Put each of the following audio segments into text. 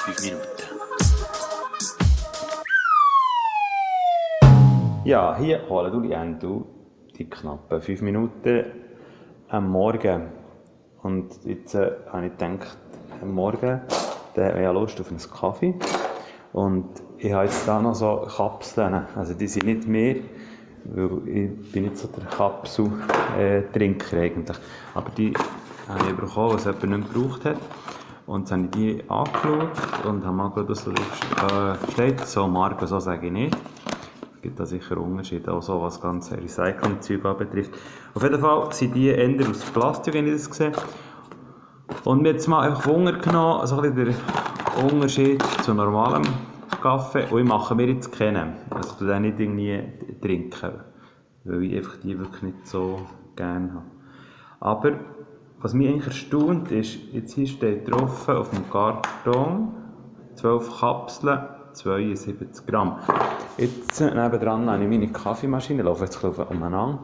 5 Minuten. Ja, hier holen du die du die knappen 5 Minuten am Morgen. Und jetzt äh, habe ich gedacht, am Morgen da habe ich ja Lust auf einen Kaffee. Und ich habe jetzt da noch so Kapseln. Also die sind nicht mehr, weil ich bin nicht so der Kapsel-Trinker eigentlich. Aber die habe ich bekommen, was jemand nicht gebraucht hat. Und dann habe ich die angeschaut und habe mal geschaut, was da äh, steht. So Marke, so sage ich nicht. Es gibt da sicher Unterschiede, auch so was ganze Recycling-Zeug betrifft. Auf jeden Fall sind die eher aus Plastik, wenn ich das sehe. Und mir jetzt mal einfach Hunger genommen, so ein bisschen der Unterschied zu normalem Kaffee. Und ich mache mir jetzt kennen. Also ich den nicht trinken, weil ich einfach die wirklich nicht so gerne habe. Aber was mich eigentlich erstaunt ist, jetzt hier steht drauf auf dem Karton 12 Kapseln, 72 Gramm. Jetzt nebendran habe ich meine Kaffeemaschine, laufe jetzt umeinander.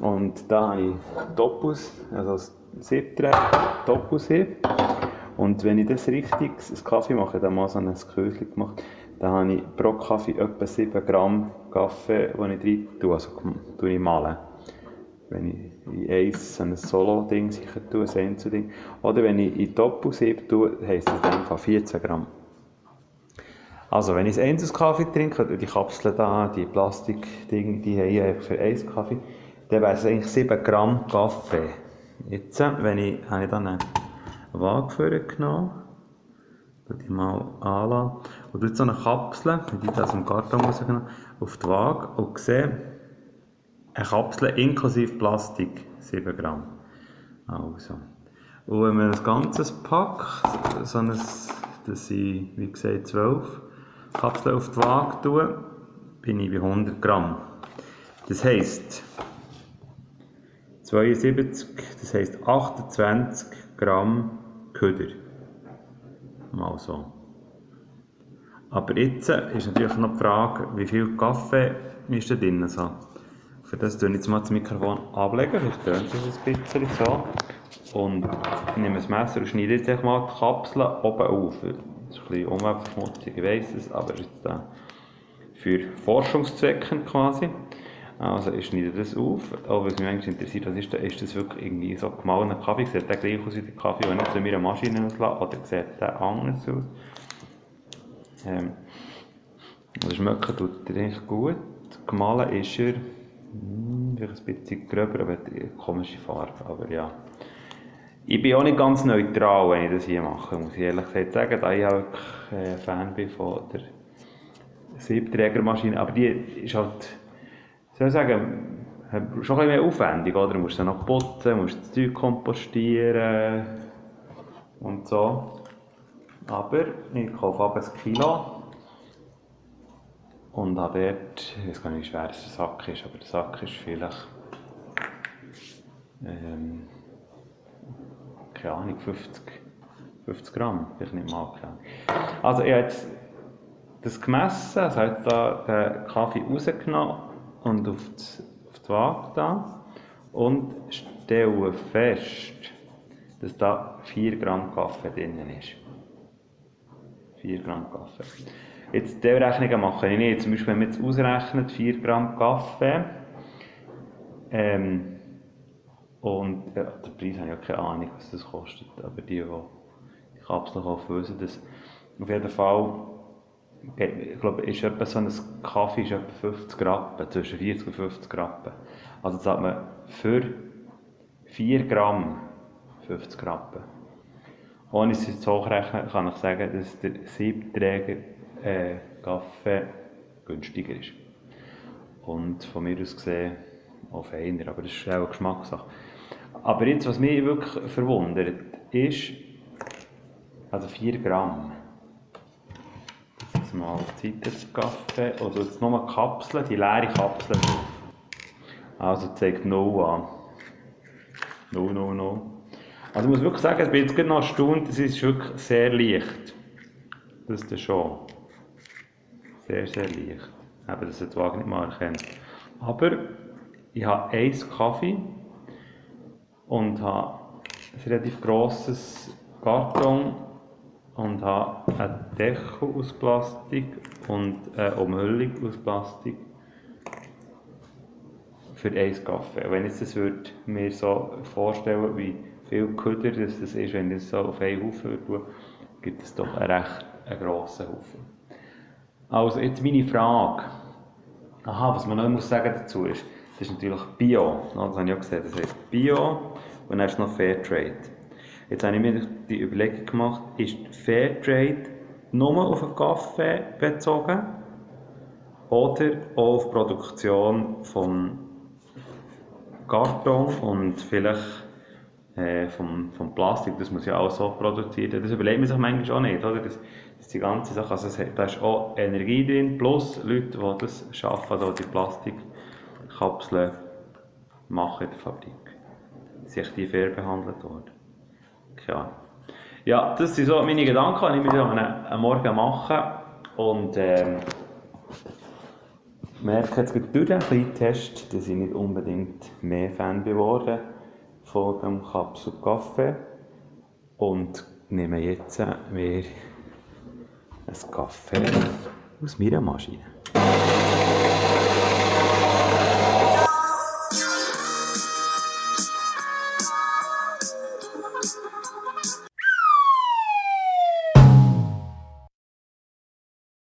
Und da habe ich Topus, also das Siebträger, Topus-Sieb. Und wenn ich das richtig, einen Kaffee mache, dann mal so ein Köchchen gemacht, dann habe ich pro Kaffee etwa 7 Gramm Kaffee, den ich rein tue, also tue ich malen wenn ich in eins so ein Solo-Ding sicher tue, ein Einzelding. Oder wenn ich in Doppelsieb tue, heisst das in dem Fall 14 Gramm. Also, wenn ich ein Kaffee trinke, die Kapseln da, die Plastikdinge, die habe ich für einen Kaffee, dann wäre es eigentlich 7 Gramm Kaffee. Jetzt, wenn ich, habe ich dann eine Waage genommen, die mal anlassen, und jetzt so eine Kapsel, die ich aus dem Karton rausgenommen auf die Waage und sehe, eine Kapsel inklusive Plastik, 7 Gramm. Also. Und wenn man das Ganze packt, so ein, das sind, wie gesagt, 12 Kapseln auf die Waage tue, bin ich bei 100 Gramm. Das heisst, 72, das heisst 28 Gramm Köder. Mal so. Aber jetzt ist natürlich noch die Frage, wie viel Kaffee ist da drin? So. Für das tue ich jetzt mal das Mikrofon ablegen, vielleicht tönt es ein bisschen so. Und ich nehme das Messer und schneide jetzt mal die Kapseln oben auf. Das ist ein bisschen umweltverschmutzig, ich weiss es, aber ist da für Forschungszwecke quasi. Also ich schneide das auf. Auch was mich eigentlich interessiert, was ist, ist das wirklich irgendwie so gemahlener Kaffee? Sieht der gleich aus wie der Kaffee, den ich zu meiner Maschine auslasse? Oder sieht der anders aus? Ähm, das Schmecken tut eigentlich gut. Gemahlen ist er vielleicht ein bisschen gröber, aber eine komische Farbe. Aber ja. Ich bin auch nicht ganz neutral, wenn ich das hier mache, muss ich ehrlich gesagt sagen, da ich auch äh, Fan bin von der Siebträgermaschine. Aber die ist halt, soll ich sagen, schon ein bisschen mehr aufwendig, oder? Du musst sie noch putzen, musst das Zeug kompostieren und so. Aber ich kaufe ab ein Kilo und habe dort, ich weiß gar nicht, wie schwer der Sack ist, aber der Sack ist vielleicht, ähm, keine Ahnung, 50, 50 Gramm, vielleicht nicht mal, Ahnung. Also ich habe jetzt das gemessen, also habe da den Kaffee rausgenommen und auf die, auf die Waage da und stelle fest, dass da 4 Gramm Kaffee drin ist. 4 Gramm Kaffee. Jetzt diese Rechnungen mache ich nicht. Zum Beispiel, wenn man jetzt ausrechnet, 4 Gramm Kaffee, ähm, und ja, der Preis habe ich ja keine Ahnung, was das kostet, aber die, die die Kapsel kaufen, wissen das. Auf jeden Fall, ich glaube, ist etwa so ein Kaffee ist etwa 50 Rappen, zwischen 40 und 50 Rappen. Also sagt man für 4 Gramm 50 Rappen. Ohne es jetzt hochrechnen, kann ich sagen, dass der Siebträger äh, Kaffee günstiger ist. Und von mir aus gesehen auch feiner, aber das ist auch eine Geschmackssache. Aber jetzt, was mich wirklich verwundert, ist, also 4 Gramm. Jetzt mal Kaffee, oder jetzt nochmal Kapseln, die leere Kapsel drauf. Also zeigt 0 an. 0, 0, 0. Also ich muss wirklich sagen, ich bin jetzt gerade noch erstaunt, es ist wirklich sehr leicht. Das ist schon. Sehr, sehr leicht. Eben, dass er die Waage nicht mal erkennt. Aber ich habe einen Kaffee und habe ein relativ grosses Karton und habe einen Deckel aus Plastik und eine Umhüllung aus Plastik für einen Kaffee. Wenn ich das würde mir so vorstellen, wie viel Köder das ist, wenn ich das so auf einen Haufen tue, gibt es doch einen recht einen grossen Haufen. Also jetzt meine Frage. Aha, was man noch muss sagen dazu ist, das ist natürlich Bio. Das habe ich auch gesehen, das heißt Bio und dann ist noch Fairtrade. Jetzt habe ich mir die Überlegung gemacht, ist Fairtrade nur auf den Kaffee bezogen oder auch auf die Produktion von Karton und vielleicht äh, vom, vom Plastik, das muss ja auch so produziert werden. Das überlegt man sich manchmal auch nicht, oder? Das, das die ganze Sache, also hat, da ist auch Energie drin, plus Leute, die das schaffen, also die Plastikkapseln machen in der Fabrik. Sind die fair behandelt worden? Keine Ja, das sind so meine Gedanken, die ich mir am Morgen mache. Und ähm, merke jetzt durch den kleinen Test, dass ich nicht unbedingt mehr Fan geworden von dem Kapsel Kaffee und nehme jetzt mir einen Kaffee aus meiner Maschine.